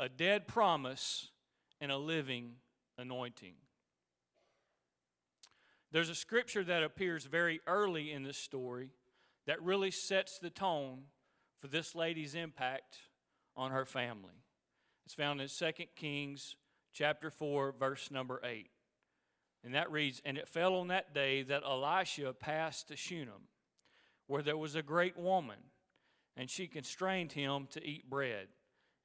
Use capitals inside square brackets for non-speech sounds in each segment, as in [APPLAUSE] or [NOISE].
a dead promise and a living anointing. There's a scripture that appears very early in this story that really sets the tone for this lady's impact on her family. It's found in 2 Kings chapter 4 verse number 8. And that reads, And it fell on that day that Elisha passed to Shunem, where there was a great woman, and she constrained him to eat bread.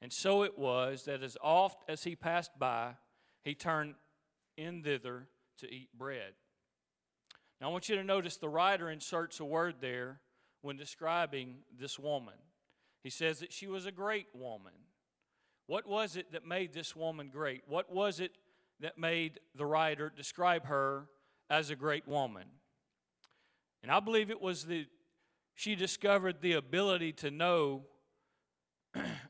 And so it was that as oft as he passed by, he turned in thither to eat bread. Now I want you to notice the writer inserts a word there when describing this woman. He says that she was a great woman. What was it that made this woman great? What was it that made the writer describe her as a great woman? And I believe it was that she discovered the ability to know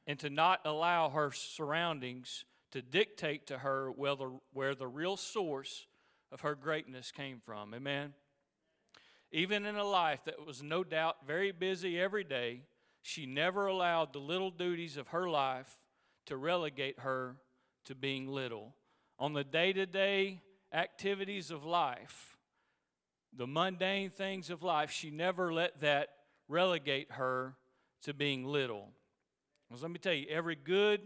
and to not allow her surroundings to dictate to her where the, where the real source of her greatness came from. Amen. Even in a life that was no doubt very busy every day, she never allowed the little duties of her life to relegate her to being little. On the day to day activities of life, the mundane things of life, she never let that relegate her to being little. Let me tell you, every good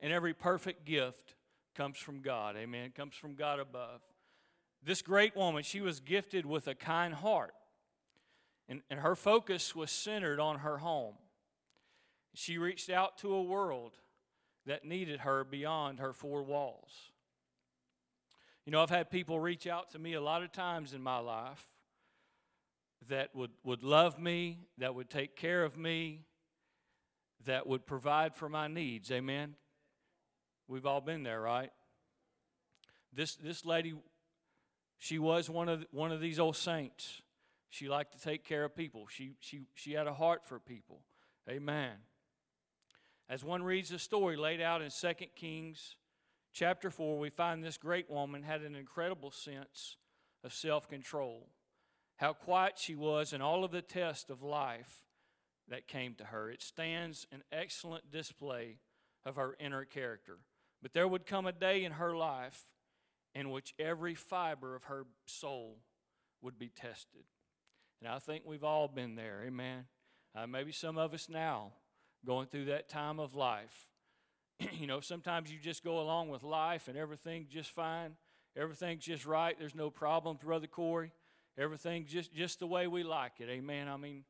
and every perfect gift comes from God. Amen. Comes from God above. This great woman, she was gifted with a kind heart. And, and her focus was centered on her home. She reached out to a world that needed her beyond her four walls. You know, I've had people reach out to me a lot of times in my life that would, would love me, that would take care of me, that would provide for my needs. Amen? We've all been there, right? This, this lady, she was one of, one of these old saints. She liked to take care of people. She, she, she had a heart for people. Amen. As one reads the story laid out in 2 Kings chapter 4, we find this great woman had an incredible sense of self control. How quiet she was in all of the tests of life that came to her. It stands an excellent display of her inner character. But there would come a day in her life in which every fiber of her soul would be tested. And I think we've all been there. Amen. Uh, maybe some of us now going through that time of life. [CLEARS THROAT] you know, sometimes you just go along with life and everything's just fine. Everything's just right. There's no problems, Brother Corey. Everything's just, just the way we like it. Amen. I mean,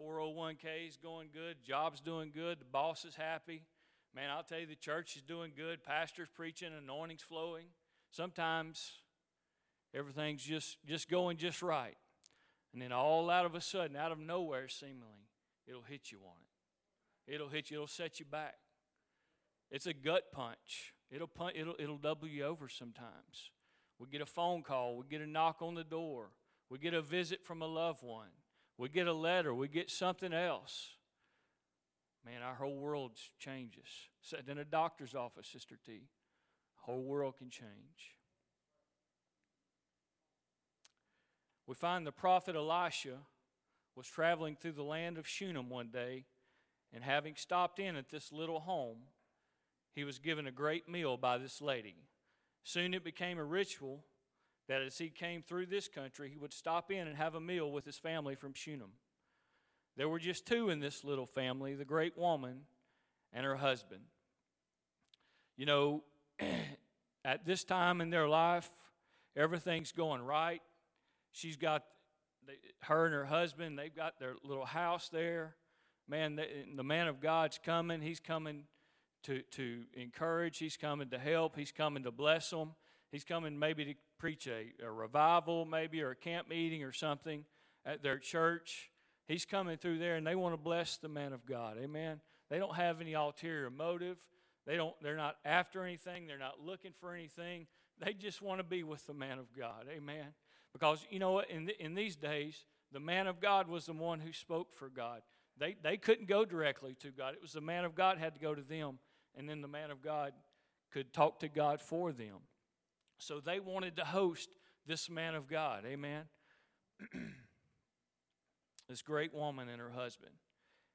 401k is going good. Job's doing good. The boss is happy. Man, I'll tell you, the church is doing good. Pastor's preaching, anointing's flowing. Sometimes everything's just, just going just right. And then all out of a sudden, out of nowhere, seemingly, it'll hit you on it. It'll hit you, it'll set you back. It's a gut punch. It'll, punch, it'll, it'll double you over sometimes. We get a phone call, we get a knock on the door, we get a visit from a loved one, we get a letter, we get something else. Man, our whole world changes. Sitting in a doctor's office, Sister T, whole world can change. We find the prophet Elisha was traveling through the land of Shunem one day, and having stopped in at this little home, he was given a great meal by this lady. Soon it became a ritual that as he came through this country, he would stop in and have a meal with his family from Shunem. There were just two in this little family the great woman and her husband. You know, [CLEARS THROAT] at this time in their life, everything's going right. She's got her and her husband, they've got their little house there. Man, the man of God's coming. He's coming to, to encourage, he's coming to help, he's coming to bless them. He's coming maybe to preach a, a revival, maybe, or a camp meeting or something at their church. He's coming through there and they want to bless the man of God. Amen. They don't have any ulterior motive. They don't, they're not after anything. They're not looking for anything. They just want to be with the man of God. Amen. Because, you know what, in, the, in these days, the man of God was the one who spoke for God. They, they couldn't go directly to God. It was the man of God had to go to them, and then the man of God could talk to God for them. So they wanted to host this man of God. Amen. [CLEARS THROAT] this great woman and her husband.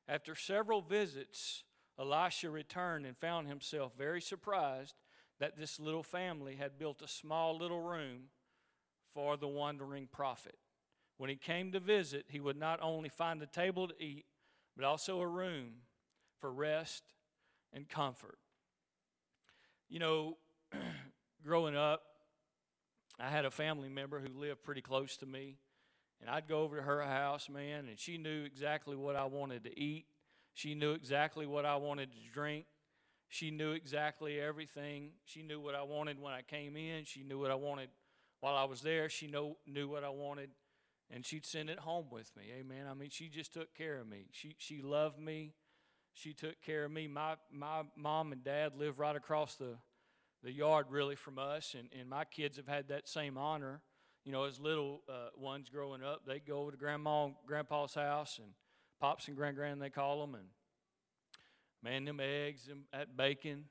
After several visits, Elisha returned and found himself very surprised that this little family had built a small little room for the wandering prophet. When he came to visit, he would not only find a table to eat, but also a room for rest and comfort. You know, [CLEARS THROAT] growing up, I had a family member who lived pretty close to me, and I'd go over to her house, man, and she knew exactly what I wanted to eat. She knew exactly what I wanted to drink. She knew exactly everything. She knew what I wanted when I came in. She knew what I wanted while I was there. She know, knew what I wanted, and she'd send it home with me. Amen. I mean, she just took care of me. She, she loved me. She took care of me. My, my mom and dad live right across the, the yard, really, from us, and, and my kids have had that same honor. You know, as little uh, ones growing up, they go over to grandma and grandpa's house, and pops and grand grand, they call them, and man, them eggs and that bacon,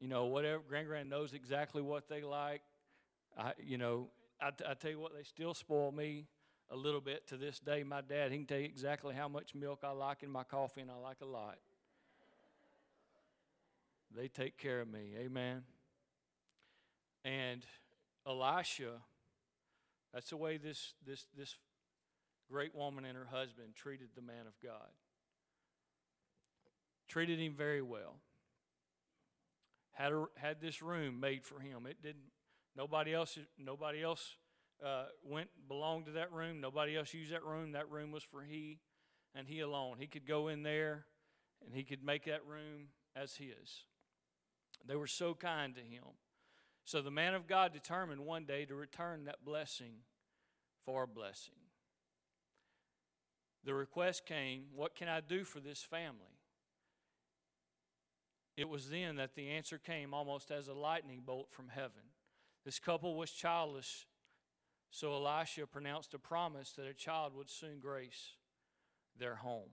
you know, whatever. Grand grand knows exactly what they like. I, you know, I, I tell you what, they still spoil me a little bit to this day. My dad, he can tell you exactly how much milk I like in my coffee, and I like a lot. They take care of me. Amen. And Elisha, that's the way this, this, this great woman and her husband treated the man of God. Treated him very well. Had, a, had this room made for him. It didn't, nobody else, nobody else uh, went belonged to that room. Nobody else used that room. That room was for he and he alone. He could go in there and he could make that room as his. They were so kind to him. So the man of God determined one day to return that blessing for a blessing. The request came, What can I do for this family? It was then that the answer came almost as a lightning bolt from heaven. This couple was childless so Elisha pronounced a promise that a child would soon grace their home.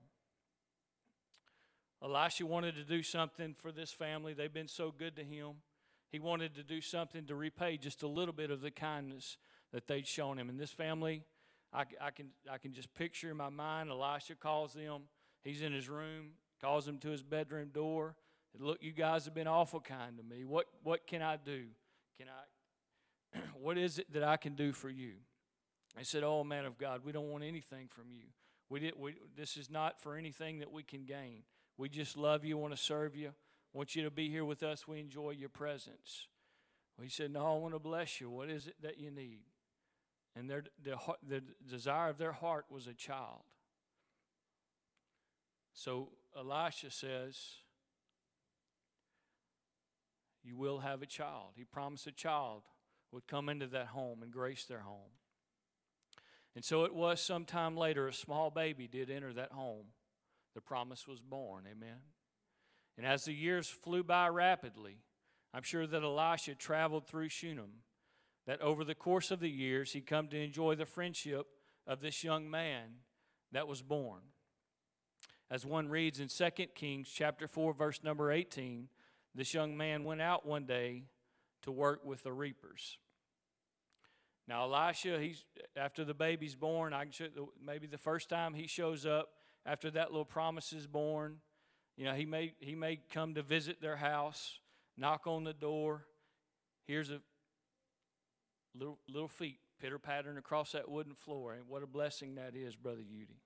Elisha wanted to do something for this family. They've been so good to him. He wanted to do something to repay just a little bit of the kindness that they'd shown him. And this family, I, I, can, I can just picture in my mind Elisha calls them. He's in his room, calls them to his bedroom door. Look, you guys have been awful kind to me. What, what can I do? Can I, [CLEARS THROAT] what is it that I can do for you? I said, Oh, man of God, we don't want anything from you. We did, we, this is not for anything that we can gain. We just love you, want to serve you, want you to be here with us. We enjoy your presence. Well, he said, No, I want to bless you. What is it that you need? And their, the, the desire of their heart was a child. So Elisha says, You will have a child. He promised a child would come into that home and grace their home. And so it was sometime later, a small baby did enter that home. The promise was born. Amen. And as the years flew by rapidly, I'm sure that Elisha traveled through Shunem, that over the course of the years, he come to enjoy the friendship of this young man that was born. As one reads in 2 Kings chapter 4 verse number 18, this young man went out one day to work with the reapers. Now, Elisha, he's after the baby's born. I can show, maybe the first time he shows up after that little promise is born. You know, he may he may come to visit their house, knock on the door. Here's a little little feet pitter pattering across that wooden floor, and what a blessing that is, brother Udy.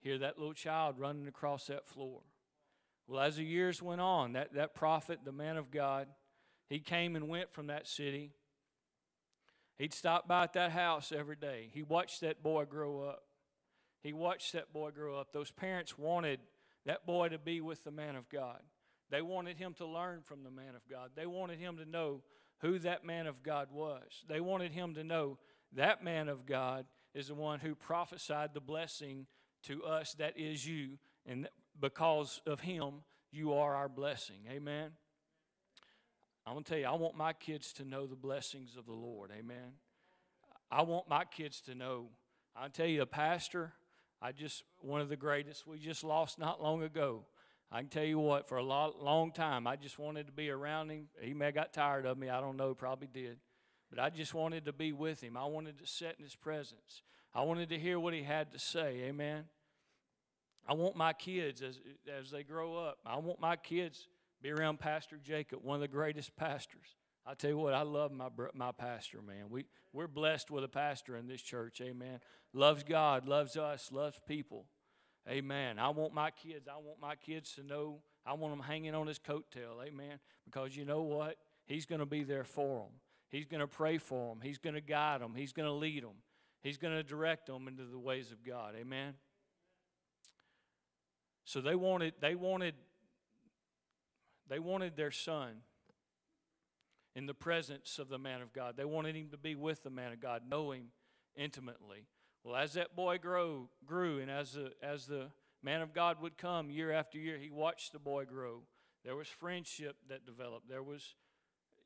Hear that little child running across that floor. Well, as the years went on, that, that prophet, the man of God, he came and went from that city He'd stop by at that house every day. He watched that boy grow up. He watched that boy grow up. Those parents wanted that boy to be with the man of God. They wanted him to learn from the man of God. They wanted him to know who that man of God was. They wanted him to know that man of God is the one who prophesied the blessing to us that is you, and because of him, you are our blessing. Amen. I'm going to tell you, I want my kids to know the blessings of the Lord. Amen. I want my kids to know. I'll tell you, a pastor, I just, one of the greatest we just lost not long ago. I can tell you what, for a lot, long time, I just wanted to be around him. He may have got tired of me. I don't know, probably did. But I just wanted to be with him. I wanted to sit in his presence. I wanted to hear what he had to say. Amen. I want my kids as as they grow up. I want my kids be around Pastor Jacob, one of the greatest pastors. I tell you what, I love my my pastor, man. We we're blessed with a pastor in this church, amen. Loves God, loves us, loves people. Amen. I want my kids, I want my kids to know I want them hanging on his coattail, amen. Because you know what? He's going to be there for them. He's going to pray for them. He's going to guide them. He's going to lead them. He's going to direct them into the ways of God. Amen. So they wanted they wanted they wanted their son in the presence of the man of God. They wanted him to be with the man of God, know him intimately. Well, as that boy grow, grew, and as the, as the man of God would come year after year, he watched the boy grow. There was friendship that developed. There was,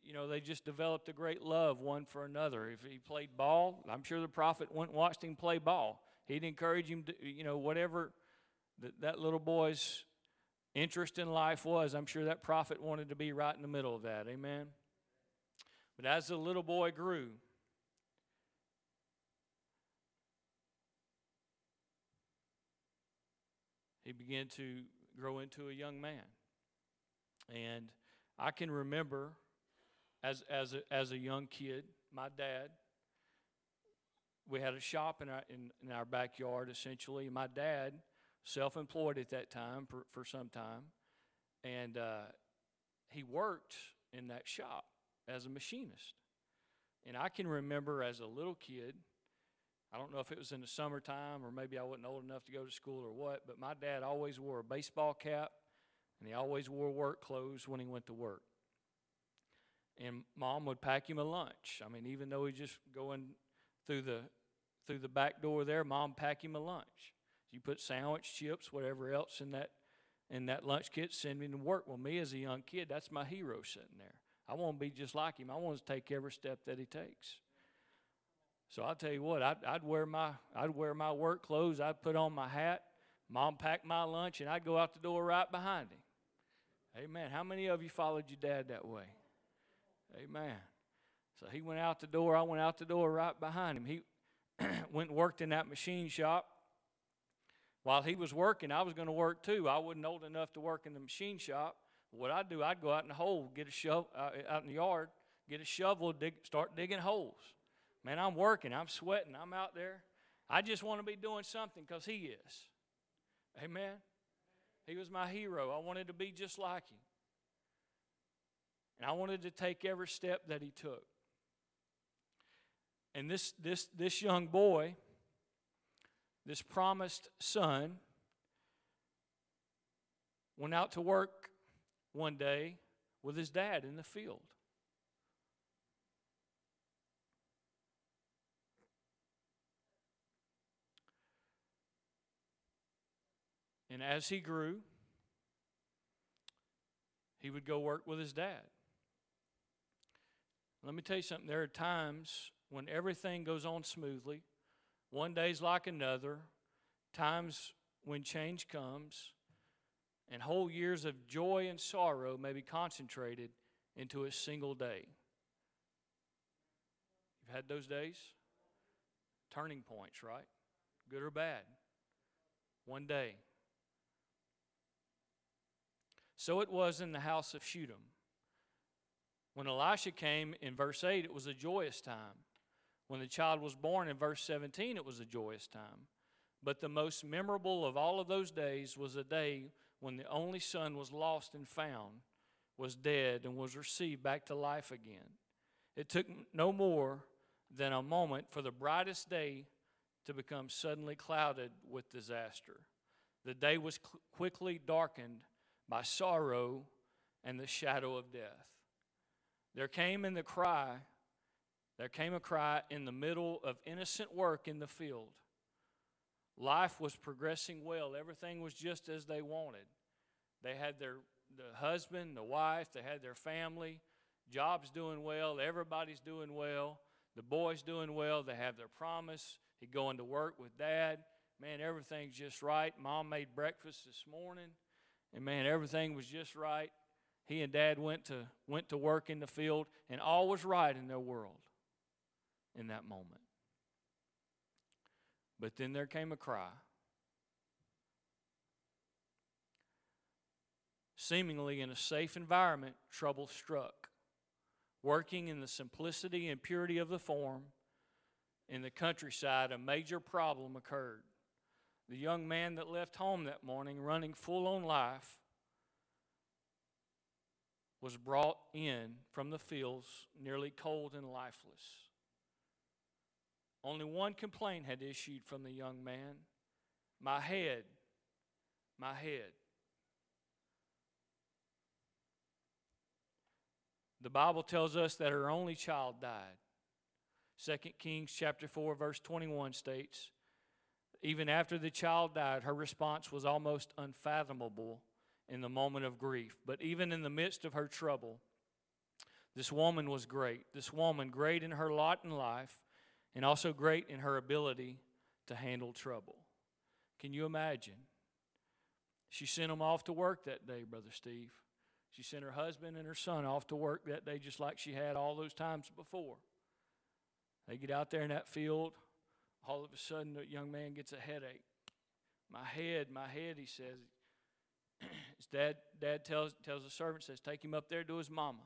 you know, they just developed a great love one for another. If he played ball, I'm sure the prophet went and watched him play ball. He'd encourage him to, you know, whatever that, that little boy's interest in life was, I'm sure that prophet wanted to be right in the middle of that. Amen. But as the little boy grew, he began to grow into a young man. And I can remember as, as, a, as a young kid, my dad, we had a shop in our, in, in our backyard essentially. My dad, self employed at that time for, for some time, and uh, he worked in that shop as a machinist. And I can remember as a little kid, I don't know if it was in the summertime or maybe I wasn't old enough to go to school or what, but my dad always wore a baseball cap and he always wore work clothes when he went to work. And mom would pack him a lunch. I mean, even though he just going through the through the back door there, mom pack him a lunch. You put sandwich, chips, whatever else in that in that lunch kit, send him to work. Well, me as a young kid, that's my hero sitting there. I want to be just like him. I want to take every step that he takes. So I'll tell you what, I'd, I'd wear my I'd wear my work clothes. I'd put on my hat. Mom packed my lunch, and I'd go out the door right behind him. Amen. How many of you followed your dad that way? Amen. So he went out the door. I went out the door right behind him. He [CLEARS THROAT] went and worked in that machine shop. While he was working, I was going to work too. I wasn't old enough to work in the machine shop. What I'd do, I'd go out in the hole, get a shovel uh, out in the yard, get a shovel, dig, start digging holes. Man, I'm working, I'm sweating, I'm out there. I just want to be doing something because he is. Amen. He was my hero. I wanted to be just like him. And I wanted to take every step that he took. And this, this, this young boy, this promised son, went out to work one day with his dad in the field. And as he grew, he would go work with his dad. Let me tell you something. There are times when everything goes on smoothly. One day's like another. Times when change comes and whole years of joy and sorrow may be concentrated into a single day. You've had those days? Turning points, right? Good or bad? One day. So it was in the house of Shunem. When Elisha came in verse 8, it was a joyous time. When the child was born in verse 17, it was a joyous time. But the most memorable of all of those days was a day when the only son was lost and found, was dead, and was received back to life again. It took no more than a moment for the brightest day to become suddenly clouded with disaster. The day was quickly darkened by sorrow and the shadow of death. There came in the cry, there came a cry in the middle of innocent work in the field. Life was progressing well. Everything was just as they wanted. They had their the husband, the wife, they had their family, job's doing well, everybody's doing well, the boy's doing well, they have their promise. He going to work with dad. Man, everything's just right. Mom made breakfast this morning. And man, everything was just right. He and dad went to went to work in the field and all was right in their world in that moment. But then there came a cry. Seemingly in a safe environment, trouble struck. Working in the simplicity and purity of the form, in the countryside, a major problem occurred. The young man that left home that morning, running full on life, was brought in from the fields, nearly cold and lifeless. Only one complaint had issued from the young man My head, my head. The Bible tells us that her only child died. 2 Kings chapter 4 verse 21 states, even after the child died, her response was almost unfathomable in the moment of grief. But even in the midst of her trouble, this woman was great. This woman, great in her lot in life, and also great in her ability to handle trouble. Can you imagine? She sent them off to work that day, Brother Steve. She sent her husband and her son off to work that day just like she had all those times before. They get out there in that field. All of a sudden, the young man gets a headache. My head, my head, he says. [CLEARS THROAT] his dad, dad tells, tells the servant, says, take him up there to his mama.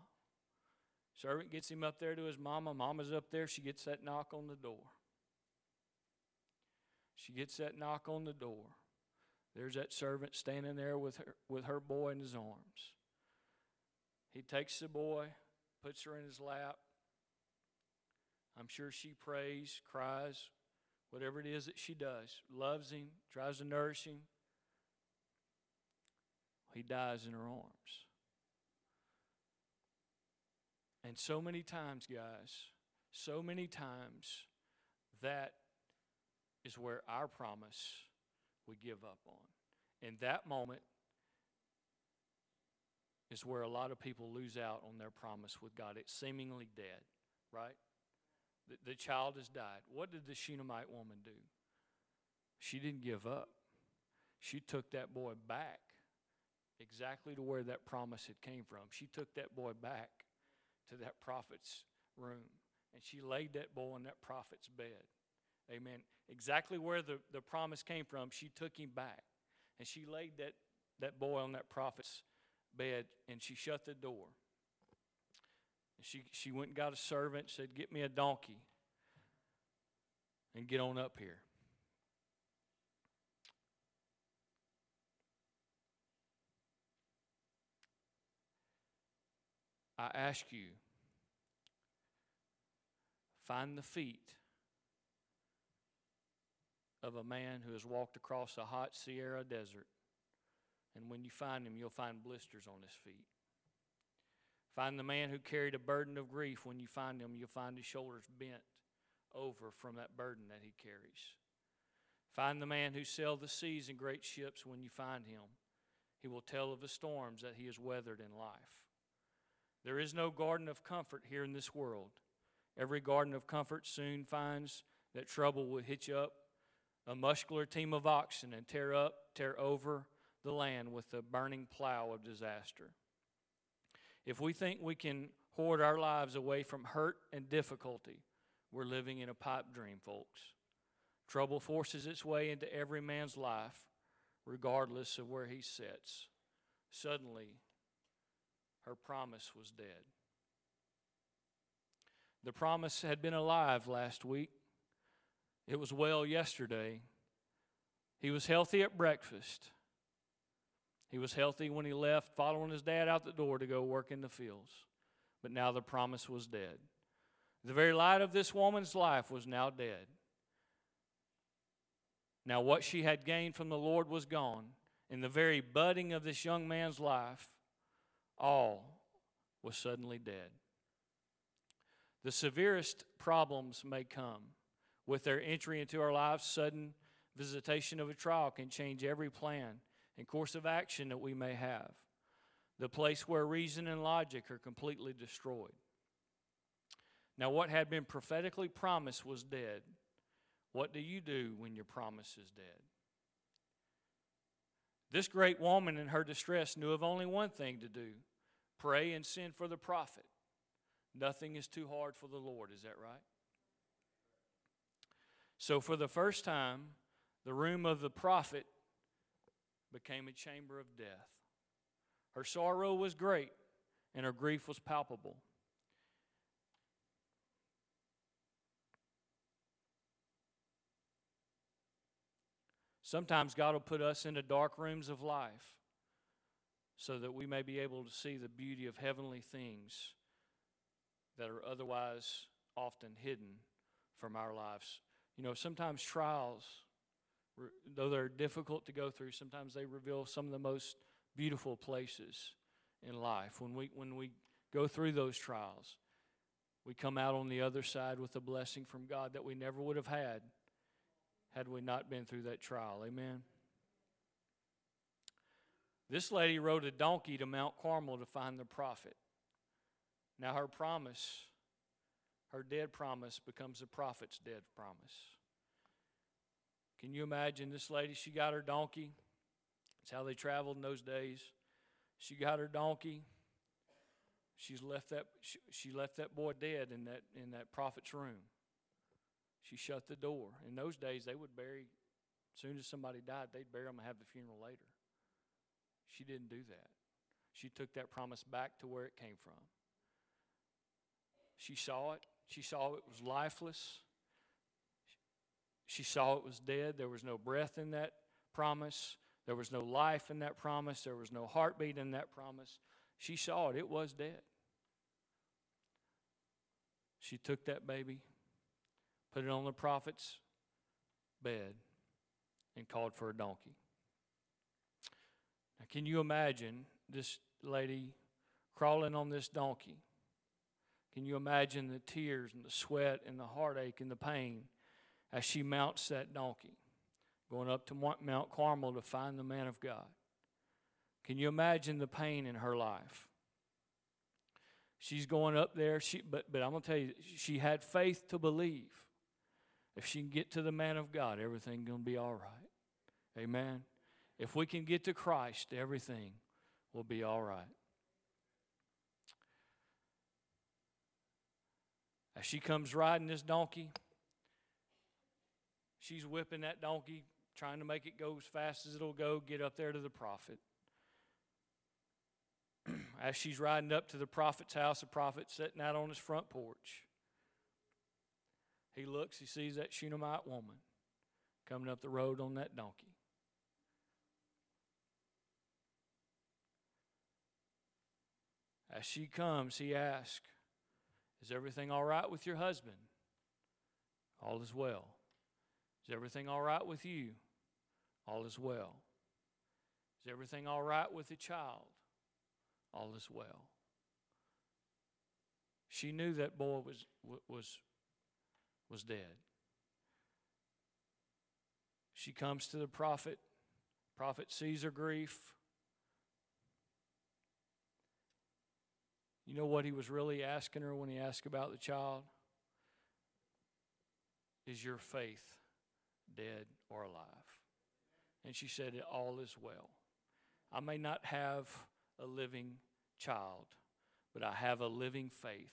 Servant gets him up there to his mama. Mama's up there. She gets that knock on the door. She gets that knock on the door. There's that servant standing there with her, with her boy in his arms. He takes the boy, puts her in his lap. I'm sure she prays, cries, whatever it is that she does, loves him, tries to nourish him. He dies in her arms. And so many times, guys, so many times, that is where our promise we give up on. In that moment is where a lot of people lose out on their promise with God. It's seemingly dead, right? The, the child has died. What did the Shunammite woman do? She didn't give up. She took that boy back exactly to where that promise had came from. She took that boy back to that prophet's room and she laid that boy in that prophet's bed. Amen. Exactly where the, the promise came from, she took him back. And she laid that, that boy on that prophet's bed and she shut the door. And she, she went and got a servant, said, Get me a donkey and get on up here. I ask you, find the feet of a man who has walked across a hot Sahara desert. And when you find him, you'll find blisters on his feet. Find the man who carried a burden of grief. When you find him, you'll find his shoulders bent over from that burden that he carries. Find the man who sailed the seas in great ships. When you find him, he will tell of the storms that he has weathered in life. There is no garden of comfort here in this world. Every garden of comfort soon finds that trouble will hitch up a muscular team of oxen and tear up, tear over the land with the burning plow of disaster. If we think we can hoard our lives away from hurt and difficulty, we're living in a pipe dream, folks. Trouble forces its way into every man's life, regardless of where he sits. Suddenly, her promise was dead. The promise had been alive last week. It was well yesterday. He was healthy at breakfast. He was healthy when he left, following his dad out the door to go work in the fields. But now the promise was dead. The very light of this woman's life was now dead. Now, what she had gained from the Lord was gone. In the very budding of this young man's life, all was suddenly dead. The severest problems may come. With their entry into our lives, sudden visitation of a trial can change every plan and course of action that we may have. The place where reason and logic are completely destroyed. Now, what had been prophetically promised was dead. What do you do when your promise is dead? This great woman in her distress knew of only one thing to do pray and send for the prophet. Nothing is too hard for the Lord, is that right? So, for the first time, the room of the prophet became a chamber of death. Her sorrow was great, and her grief was palpable. Sometimes God will put us into dark rooms of life so that we may be able to see the beauty of heavenly things that are otherwise often hidden from our lives. You know, sometimes trials, though they're difficult to go through, sometimes they reveal some of the most beautiful places in life. When we, when we go through those trials, we come out on the other side with a blessing from God that we never would have had had we not been through that trial. Amen. This lady rode a donkey to Mount Carmel to find the prophet. Now, her promise, her dead promise, becomes the prophet's dead promise. Can you imagine this lady? She got her donkey. That's how they traveled in those days. She got her donkey. She's left that she, she left that boy dead in that in that prophet's room. She shut the door. In those days, they would bury, as soon as somebody died, they'd bury them and have the funeral later. She didn't do that. She took that promise back to where it came from. She saw it. She saw it was lifeless. She saw it was dead. There was no breath in that promise. There was no life in that promise. There was no heartbeat in that promise. She saw it. It was dead. She took that baby, put it on the prophet's bed, and called for a donkey. Now, can you imagine this lady crawling on this donkey? Can you imagine the tears and the sweat and the heartache and the pain as she mounts that donkey, going up to Mount Carmel to find the man of God? Can you imagine the pain in her life? She's going up there, she, but, but I'm going to tell you, she had faith to believe. If she can get to the man of God, everything's going to be all right. Amen. If we can get to Christ, everything will be all right. As she comes riding this donkey, she's whipping that donkey, trying to make it go as fast as it'll go, get up there to the prophet. [CLEARS THROAT] as she's riding up to the prophet's house, the prophet's sitting out on his front porch. He looks, he sees that Shunammite woman coming up the road on that donkey. As she comes, he asks, Is everything all right with your husband? All is well. Is everything all right with you? All is well. Is everything all right with the child? All is well. She knew that boy was, was, was dead. She comes to the prophet. Prophet sees her grief. You know what he was really asking her when he asked about the child? Is your faith dead or alive? And she said, All is well. I may not have a living child, but I have a living faith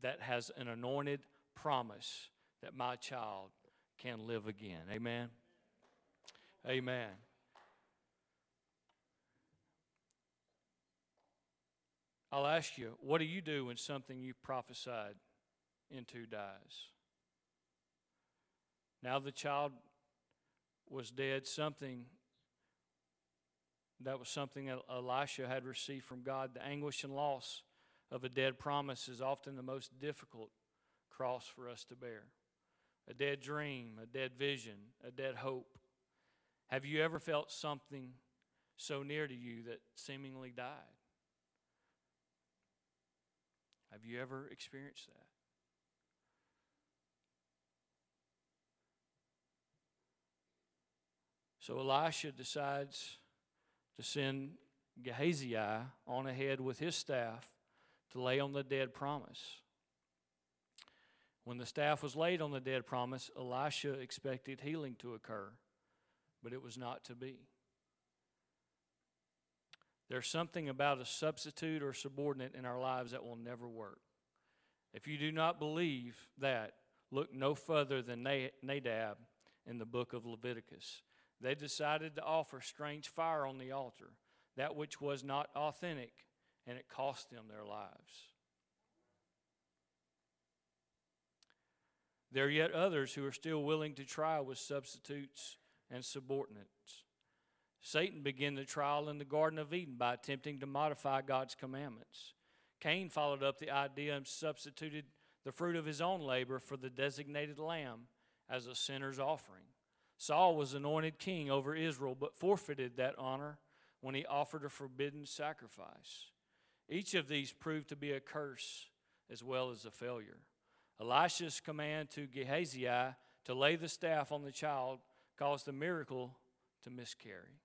that has an anointed promise that my child can live again. Amen. Amen. I'll ask you, what do you do when something you prophesied into dies? Now the child was dead, something that was something that Elisha had received from God. The anguish and loss of a dead promise is often the most difficult cross for us to bear. A dead dream, a dead vision, a dead hope. Have you ever felt something so near to you that seemingly died? Have you ever experienced that? So Elisha decides to send Gehazi on ahead with his staff to lay on the dead promise. When the staff was laid on the dead promise, Elisha expected healing to occur, but it was not to be. There's something about a substitute or subordinate in our lives that will never work. If you do not believe that, look no further than Nadab in the book of Leviticus. They decided to offer strange fire on the altar. that which was not authentic, and it cost them their lives. There are yet others who are still willing to try with substitutes and subordinates. Satan began the trial in the Garden of Eden by attempting to modify God's commandments. Cain followed up the idea and substituted the fruit of his own labor for the designated lamb as a sinner's offering. Saul was anointed king over Israel, but forfeited that honor when he offered a forbidden sacrifice. Each of these proved to be a curse as well as a failure. Elisha's command to Gehazi to lay the staff on the child caused the miracle to miscarry.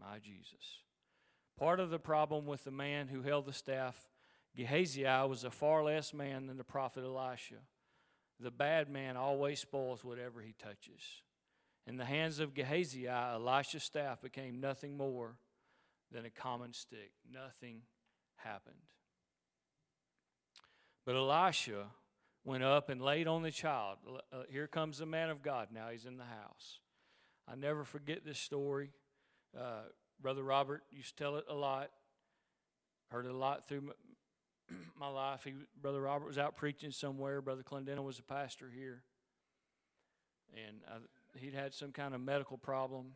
My Jesus. Part of the problem with the man who held the staff, Gehazi, was a far less man than the prophet Elisha. The bad man always spoils whatever he touches. In the hands of Gehazi, Elisha's staff became nothing more than a common stick. Nothing happened. But Elisha went up and laid on the child. Uh, here comes the man of God. Now he's in the house. I never forget this story. Uh, Brother Robert used to tell it a lot. Heard it a lot through my, [CLEARS THROAT] my life. He, Brother Robert was out preaching somewhere. Brother Clendenin was a pastor here. And I, he'd had some kind of medical problem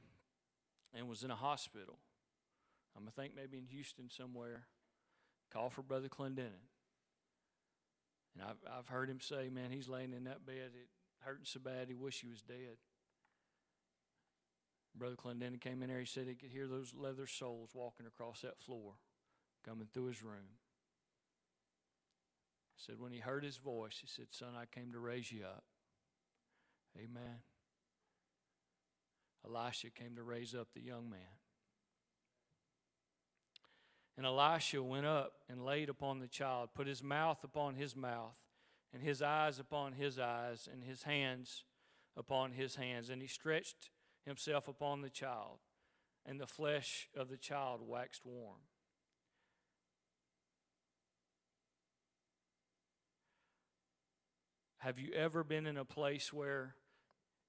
and was in a hospital. I'm I think maybe in Houston somewhere. Call for Brother Clendenin. And I've, I've heard him say, man, he's laying in that bed, it hurting so bad he wish he was dead. Brother Clendenin came in there, he said he could hear those leather soles walking across that floor, coming through his room. He said, when he heard his voice, he said, Son, I came to raise you up. Amen. Elisha came to raise up the young man. And Elisha went up and laid upon the child, put his mouth upon his mouth, and his eyes upon his eyes, and his hands upon his hands. And he stretched himself upon the child, and the flesh of the child waxed warm. Have you ever been in a place where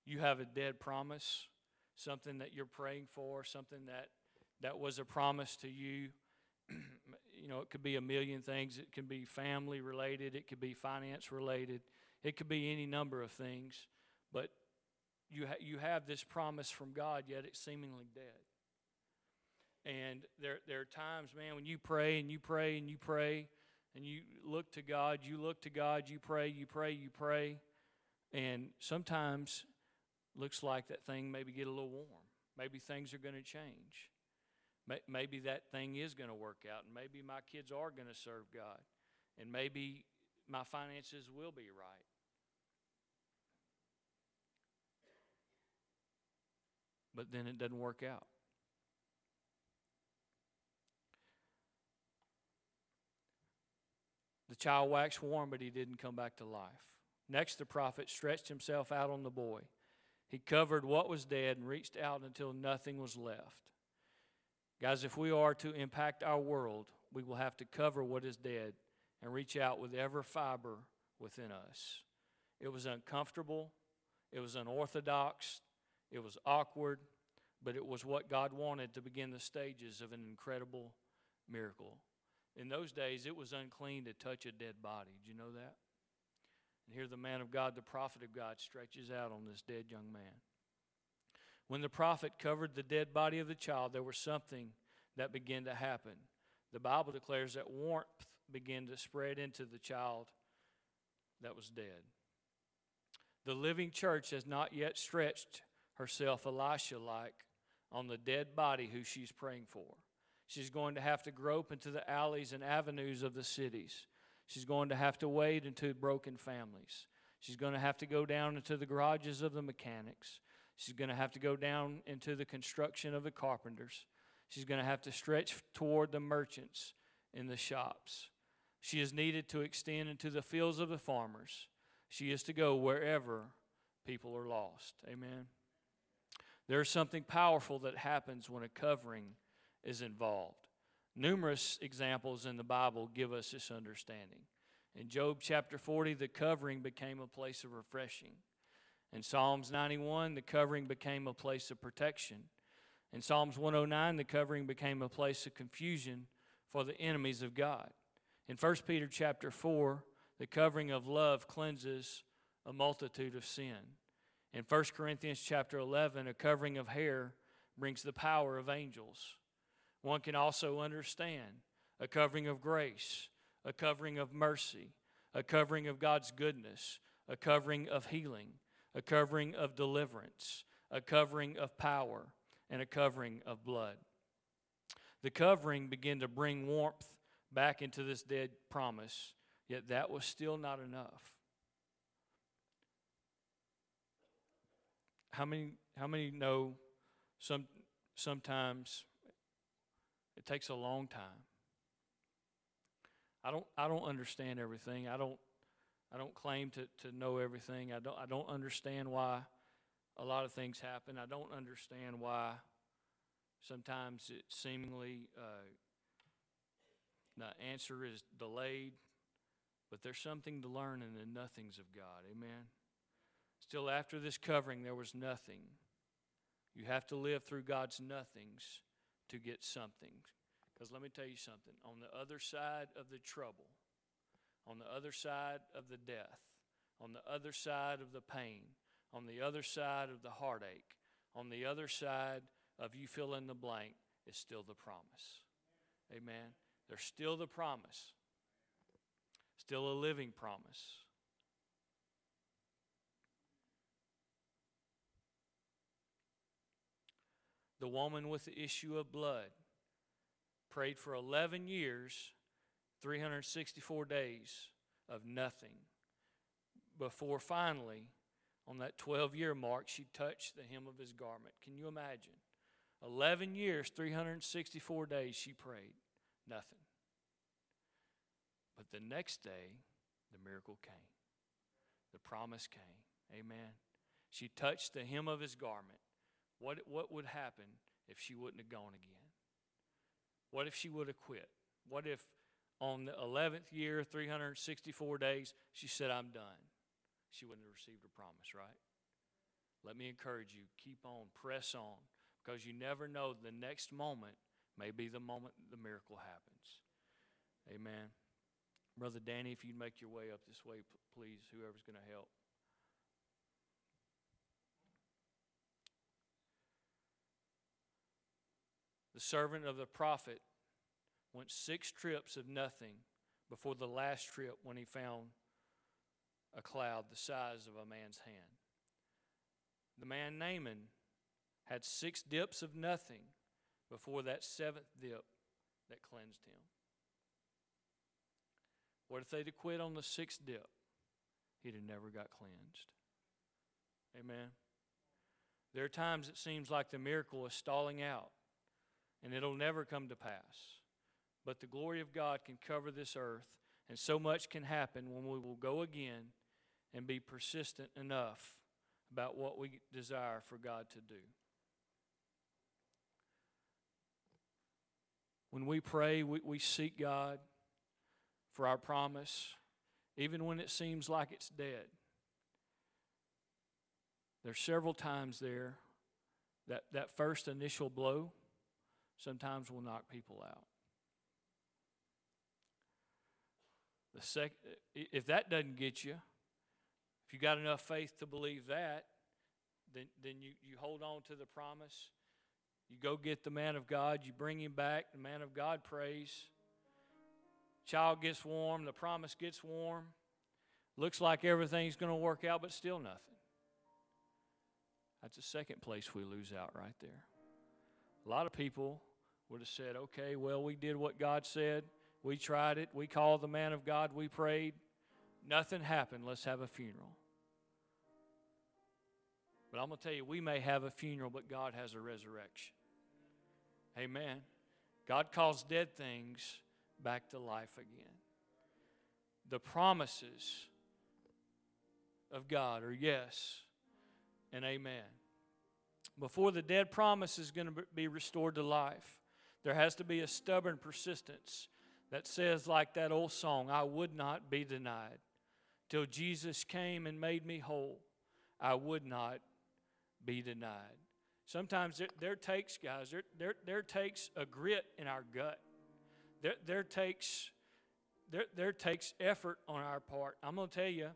you have a dead promise, something that you're praying for, something that, that was a promise to you? [CLEARS THROAT] you know, it could be a million things. It can be family related, it could be finance related, it could be any number of things. But you, ha- you have this promise from God, yet it's seemingly dead. And there, there are times, man, when you pray and you pray and you pray and you look to God, you look to God, you pray, you pray, you pray, and sometimes looks like that thing maybe get a little warm. Maybe things are going to change. Maybe that thing is going to work out, and maybe my kids are going to serve God, and maybe my finances will be right. But then it doesn't work out. The child waxed warm, but he didn't come back to life. Next, the prophet stretched himself out on the boy. He covered what was dead and reached out until nothing was left. Guys, if we are to impact our world, we will have to cover what is dead and reach out with every fiber within us. It was uncomfortable, it was unorthodox, it was awkward, but it was what God wanted to begin the stages of an incredible miracle. In those days, it was unclean to touch a dead body. Did you know that? And here, the man of God, the prophet of God, stretches out on this dead young man. When the prophet covered the dead body of the child, there was something that began to happen. The Bible declares that warmth began to spread into the child that was dead. The living church has not yet stretched herself Elisha like on the dead body who she's praying for. She's going to have to grope into the alleys and avenues of the cities. She's going to have to wade into broken families. She's going to have to go down into the garages of the mechanics. She's going to have to go down into the construction of the carpenters. She's going to have to stretch toward the merchants in the shops. She is needed to extend into the fields of the farmers. She is to go wherever people are lost. Amen. There's something powerful that happens when a covering is involved. Numerous examples in the Bible give us this understanding. In Job chapter 40, the covering became a place of refreshing. In Psalms 91, the covering became a place of protection. In Psalms 109, the covering became a place of confusion for the enemies of God. In 1 Peter chapter 4, the covering of love cleanses a multitude of sin. In 1 Corinthians chapter 11, a covering of hair brings the power of angels. One can also understand a covering of grace, a covering of mercy, a covering of God's goodness, a covering of healing, a covering of deliverance, a covering of power, and a covering of blood. The covering began to bring warmth back into this dead promise, yet that was still not enough. How many, how many know some, sometimes it takes a long time? I don't, I don't understand everything. I don't, I don't claim to, to know everything. I don't, I don't understand why a lot of things happen. I don't understand why sometimes it seemingly uh, the answer is delayed, but there's something to learn in the nothings of God. Amen. Still, after this covering, there was nothing. You have to live through God's nothings to get something. Because let me tell you something on the other side of the trouble, on the other side of the death, on the other side of the pain, on the other side of the heartache, on the other side of you fill in the blank, is still the promise. Amen. There's still the promise, still a living promise. The woman with the issue of blood prayed for 11 years, 364 days of nothing before finally, on that 12 year mark, she touched the hem of his garment. Can you imagine? 11 years, 364 days she prayed, nothing. But the next day, the miracle came. The promise came. Amen. She touched the hem of his garment. What, what would happen if she wouldn't have gone again? What if she would have quit? What if on the 11th year, 364 days, she said, I'm done? She wouldn't have received her promise, right? Let me encourage you keep on, press on, because you never know the next moment may be the moment the miracle happens. Amen. Brother Danny, if you'd make your way up this way, please, whoever's going to help. The servant of the prophet went six trips of nothing before the last trip when he found a cloud the size of a man's hand. The man Naaman had six dips of nothing before that seventh dip that cleansed him. What if they'd have quit on the sixth dip? He'd have never got cleansed. Amen. There are times it seems like the miracle is stalling out and it'll never come to pass. But the glory of God can cover this earth, and so much can happen when we will go again and be persistent enough about what we desire for God to do. When we pray, we, we seek God for our promise, even when it seems like it's dead. There's several times there that that first initial blow sometimes will knock people out. The sec- if that doesn't get you, if you got enough faith to believe that, then, then you, you hold on to the promise. You go get the man of God, you bring him back, the man of God prays. Child gets warm, the promise gets warm. Looks like everything's going to work out, but still nothing. That's the second place we lose out right there. A lot of people would have said, okay, well, we did what God said. We tried it. We called the man of God. We prayed. Nothing happened. Let's have a funeral. But I'm going to tell you, we may have a funeral, but God has a resurrection. Amen. God calls dead things back to life again. The promises of God are yes and amen. Before the dead promise is going to be restored to life, there has to be a stubborn persistence that says, like that old song, I would not be denied. Till Jesus came and made me whole, I would not be denied. Sometimes there, there takes, guys, there, there, there takes a grit in our gut. There, there takes there, there takes effort on our part. I'm going to tell you,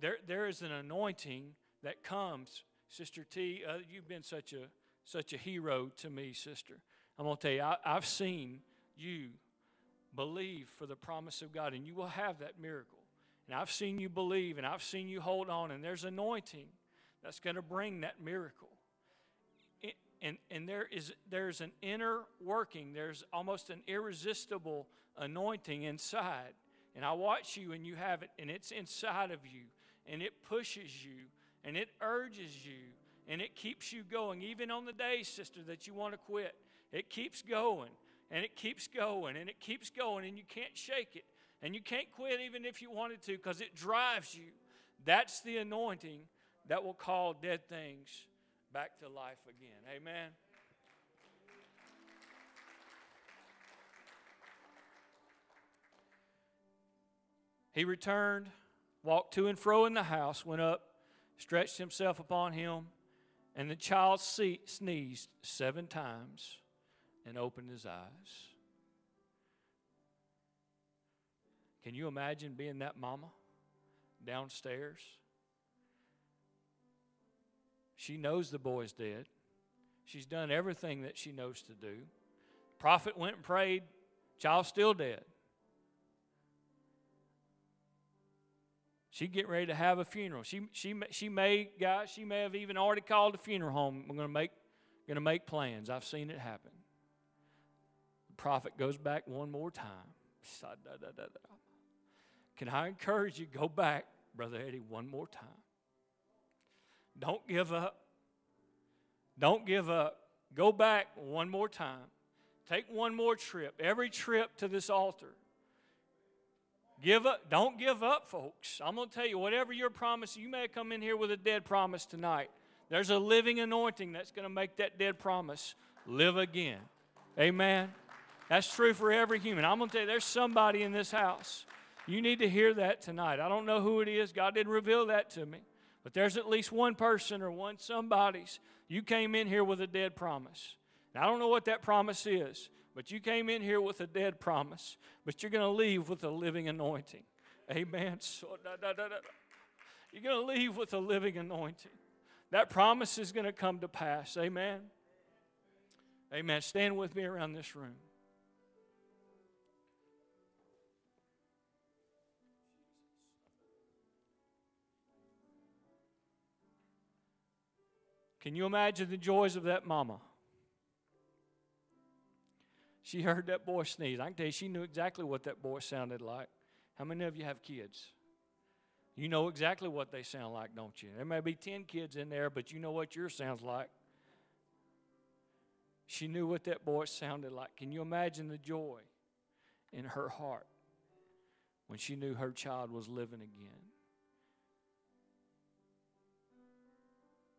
there, there is an anointing that comes. Sister T, uh, you've been such a such a hero to me, sister. I'm going to tell you, I, I've seen you believe for the promise of God, and you will have that miracle. And I've seen you believe, and I've seen you hold on, and there's anointing that's going to bring that miracle. And, and there is there's an inner working, there's almost an irresistible anointing inside. And I watch you, and you have it, and it's inside of you, and it pushes you, and it urges you, and it keeps you going. Even on the days, sister, that you want to quit, it keeps going, and it keeps going, and it keeps going, and you can't shake it. And you can't quit even if you wanted to because it drives you. That's the anointing that will call dead things back to life again. Amen. He returned, walked to and fro in the house, went up, stretched himself upon him, and the child sneezed seven times and opened his eyes. Can you imagine being that mama downstairs? She knows the boy's dead. She's done everything that she knows to do. Prophet went and prayed, child still dead. She getting ready to have a funeral. She, she, she may, guys, she may have even already called a funeral home. We're going to make, going to make plans. I've seen it happen. Prophet goes back one more time. Can I encourage you, go back, Brother Eddie, one more time. Don't give up. Don't give up. Go back one more time. Take one more trip. Every trip to this altar. Give up. Don't give up, folks. I'm going to tell you, whatever your promise, you may come in here with a dead promise tonight. There's a living anointing that's going to make that dead promise live again. Amen. That's true for every human. I'm going to tell you, there's somebody in this house you need to hear that tonight. I don't know who it is. God didn't reveal that to me. But there's at least one person or one somebody's. You came in here with a dead promise. I don't know what that promise is, but you came in here with a dead promise. But you're going to leave with a living anointing. Amen. So, da, da, da, you're going to leave with a living anointing. That promise is going to come to pass. Amen. Amen. Stand with me around this room. Can you imagine the joys of that mama? She heard that boy sneeze. I can tell you, she knew exactly what that boy sounded like. How many of you have kids? You know exactly what they sound like, don't you? There may be 10 kids in there, but you know what yours sounds like. She knew what that boy sounded like. Can you imagine the joy in her heart when she knew her child was living again?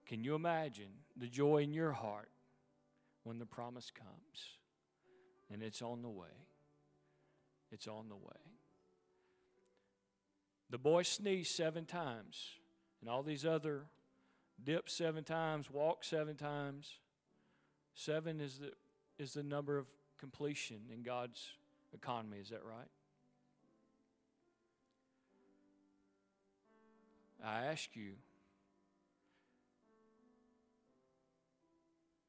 Can you imagine the joy in your heart when the promise comes and it's on the way? It's on the way. The boy sneezed seven times, and all these other dips seven times, walk seven times. Seven is the, is the number of completion in God's economy. Is that right? I ask you,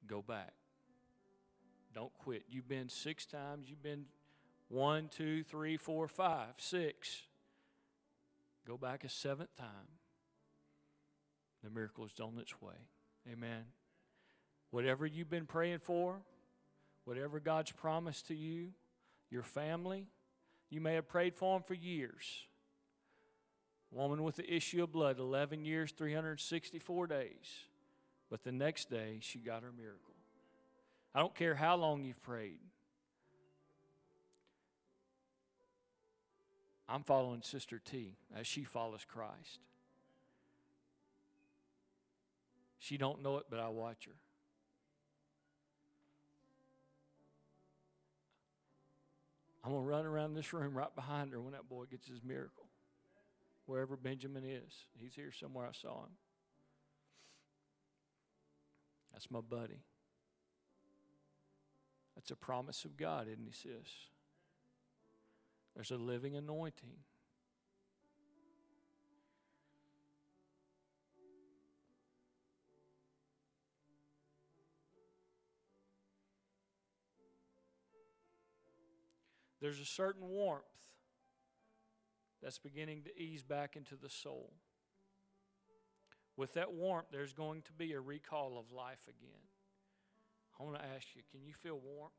go back. Don't quit. You've been six times, you've been one, two, three, four, five, six. Go back a seventh time. The miracle is on its way. Amen. Whatever you've been praying for, whatever God's promised to you, your family, you may have prayed for them for years. Woman with the issue of blood, 11 years, 364 days. But the next day, she got her miracle. I don't care how long you've prayed. I'm following Sister T as she follows Christ. She don't know it, but I watch her. I'm going to run around this room right behind her when that boy gets his miracle. Wherever Benjamin is. He's here somewhere. I saw him. That's my buddy. That's a promise of God, isn't he, sis? There's a living anointing. There's a certain warmth that's beginning to ease back into the soul. With that warmth, there's going to be a recall of life again. I want to ask you can you feel warmth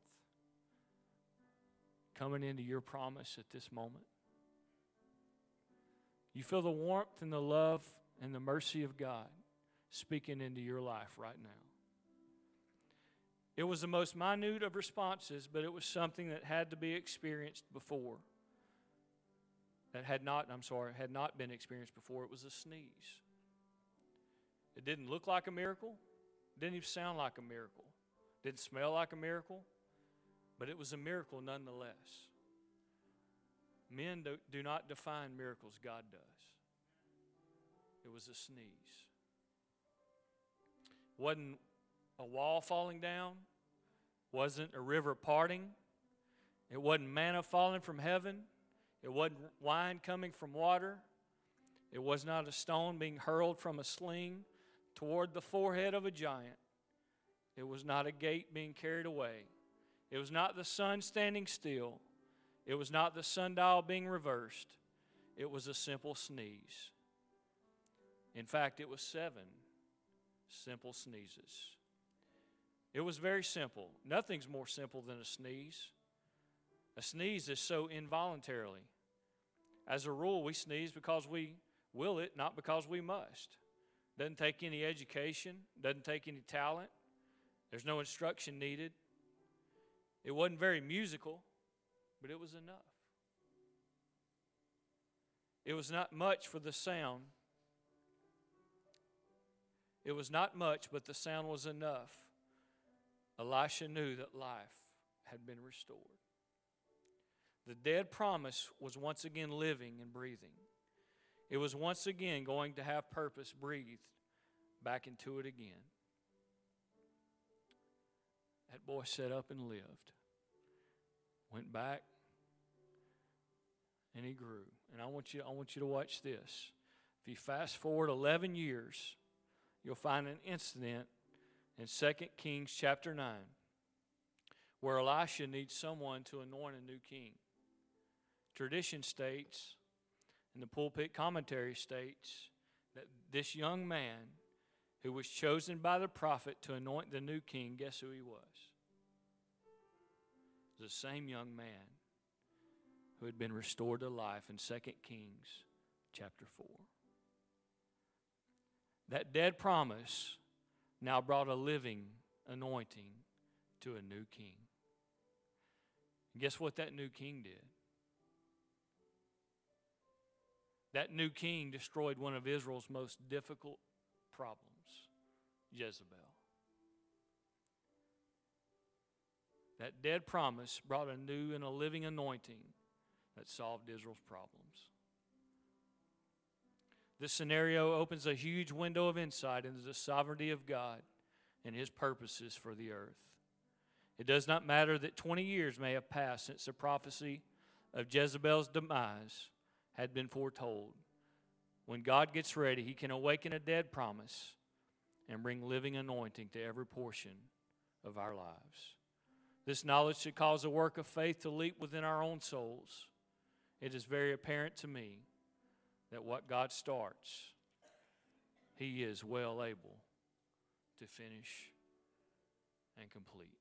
coming into your promise at this moment? You feel the warmth and the love and the mercy of God speaking into your life right now. It was the most minute of responses, but it was something that had to be experienced before. That had not, I'm sorry, had not been experienced before. It was a sneeze. It didn't look like a miracle, it didn't even sound like a miracle, it didn't smell like a miracle, but it was a miracle nonetheless. Men do, do not define miracles, God does. It was a sneeze. Wasn't a wall falling down, wasn't a river parting, it wasn't manna falling from heaven, it wasn't wine coming from water, it was not a stone being hurled from a sling toward the forehead of a giant, it was not a gate being carried away, it was not the sun standing still, it was not the sundial being reversed, it was a simple sneeze. In fact, it was seven simple sneezes. It was very simple. Nothing's more simple than a sneeze. A sneeze is so involuntarily. As a rule, we sneeze because we will it, not because we must. Doesn't take any education, doesn't take any talent. There's no instruction needed. It wasn't very musical, but it was enough. It was not much for the sound. It was not much, but the sound was enough Elisha knew that life had been restored. The dead promise was once again living and breathing. It was once again going to have purpose breathed back into it again. That boy set up and lived, went back, and he grew. And I want you, I want you to watch this. If you fast forward 11 years, you'll find an incident in 2 Kings chapter 9, where Elisha needs someone to anoint a new king. Tradition states, and the pulpit commentary states, that this young man who was chosen by the prophet to anoint the new king, guess who he was? The same young man who had been restored to life in 2 Kings chapter 4. That dead promise now brought a living anointing to a new king. And guess what that new king did? That new king destroyed one of Israel's most difficult problems Jezebel. That dead promise brought a new and a living anointing that solved Israel's problems. This scenario opens a huge window of insight into the sovereignty of God and His purposes for the earth. It does not matter that 20 years may have passed since the prophecy of Jezebel's demise had been foretold. When God gets ready, He can awaken a dead promise and bring living anointing to every portion of our lives. This knowledge should cause a work of faith to leap within our own souls. It is very apparent to me that what God starts, He is well able to finish and complete.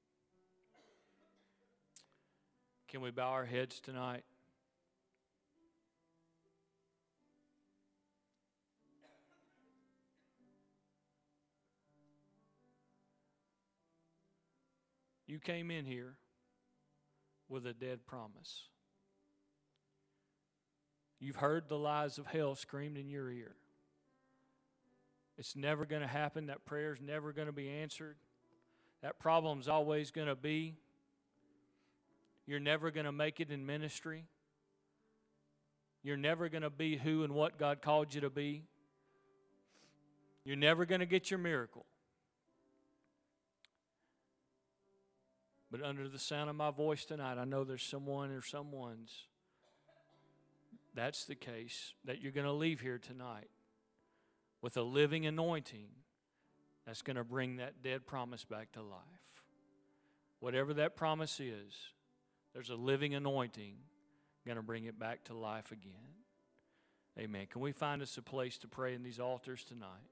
Can we bow our heads tonight? You came in here with a dead promise. You've heard the lies of hell screamed in your ear. It's never going to happen. That prayer's never going to be answered. That problem's always going to be. You're never going to make it in ministry. You're never going to be who and what God called you to be. You're never going to get your miracle. But under the sound of my voice tonight, I know there's someone or someone's that's the case that you're going to leave here tonight with a living anointing that's going to bring that dead promise back to life. Whatever that promise is, there's a living anointing going to bring it back to life again. Amen. Can we find us a place to pray in these altars tonight?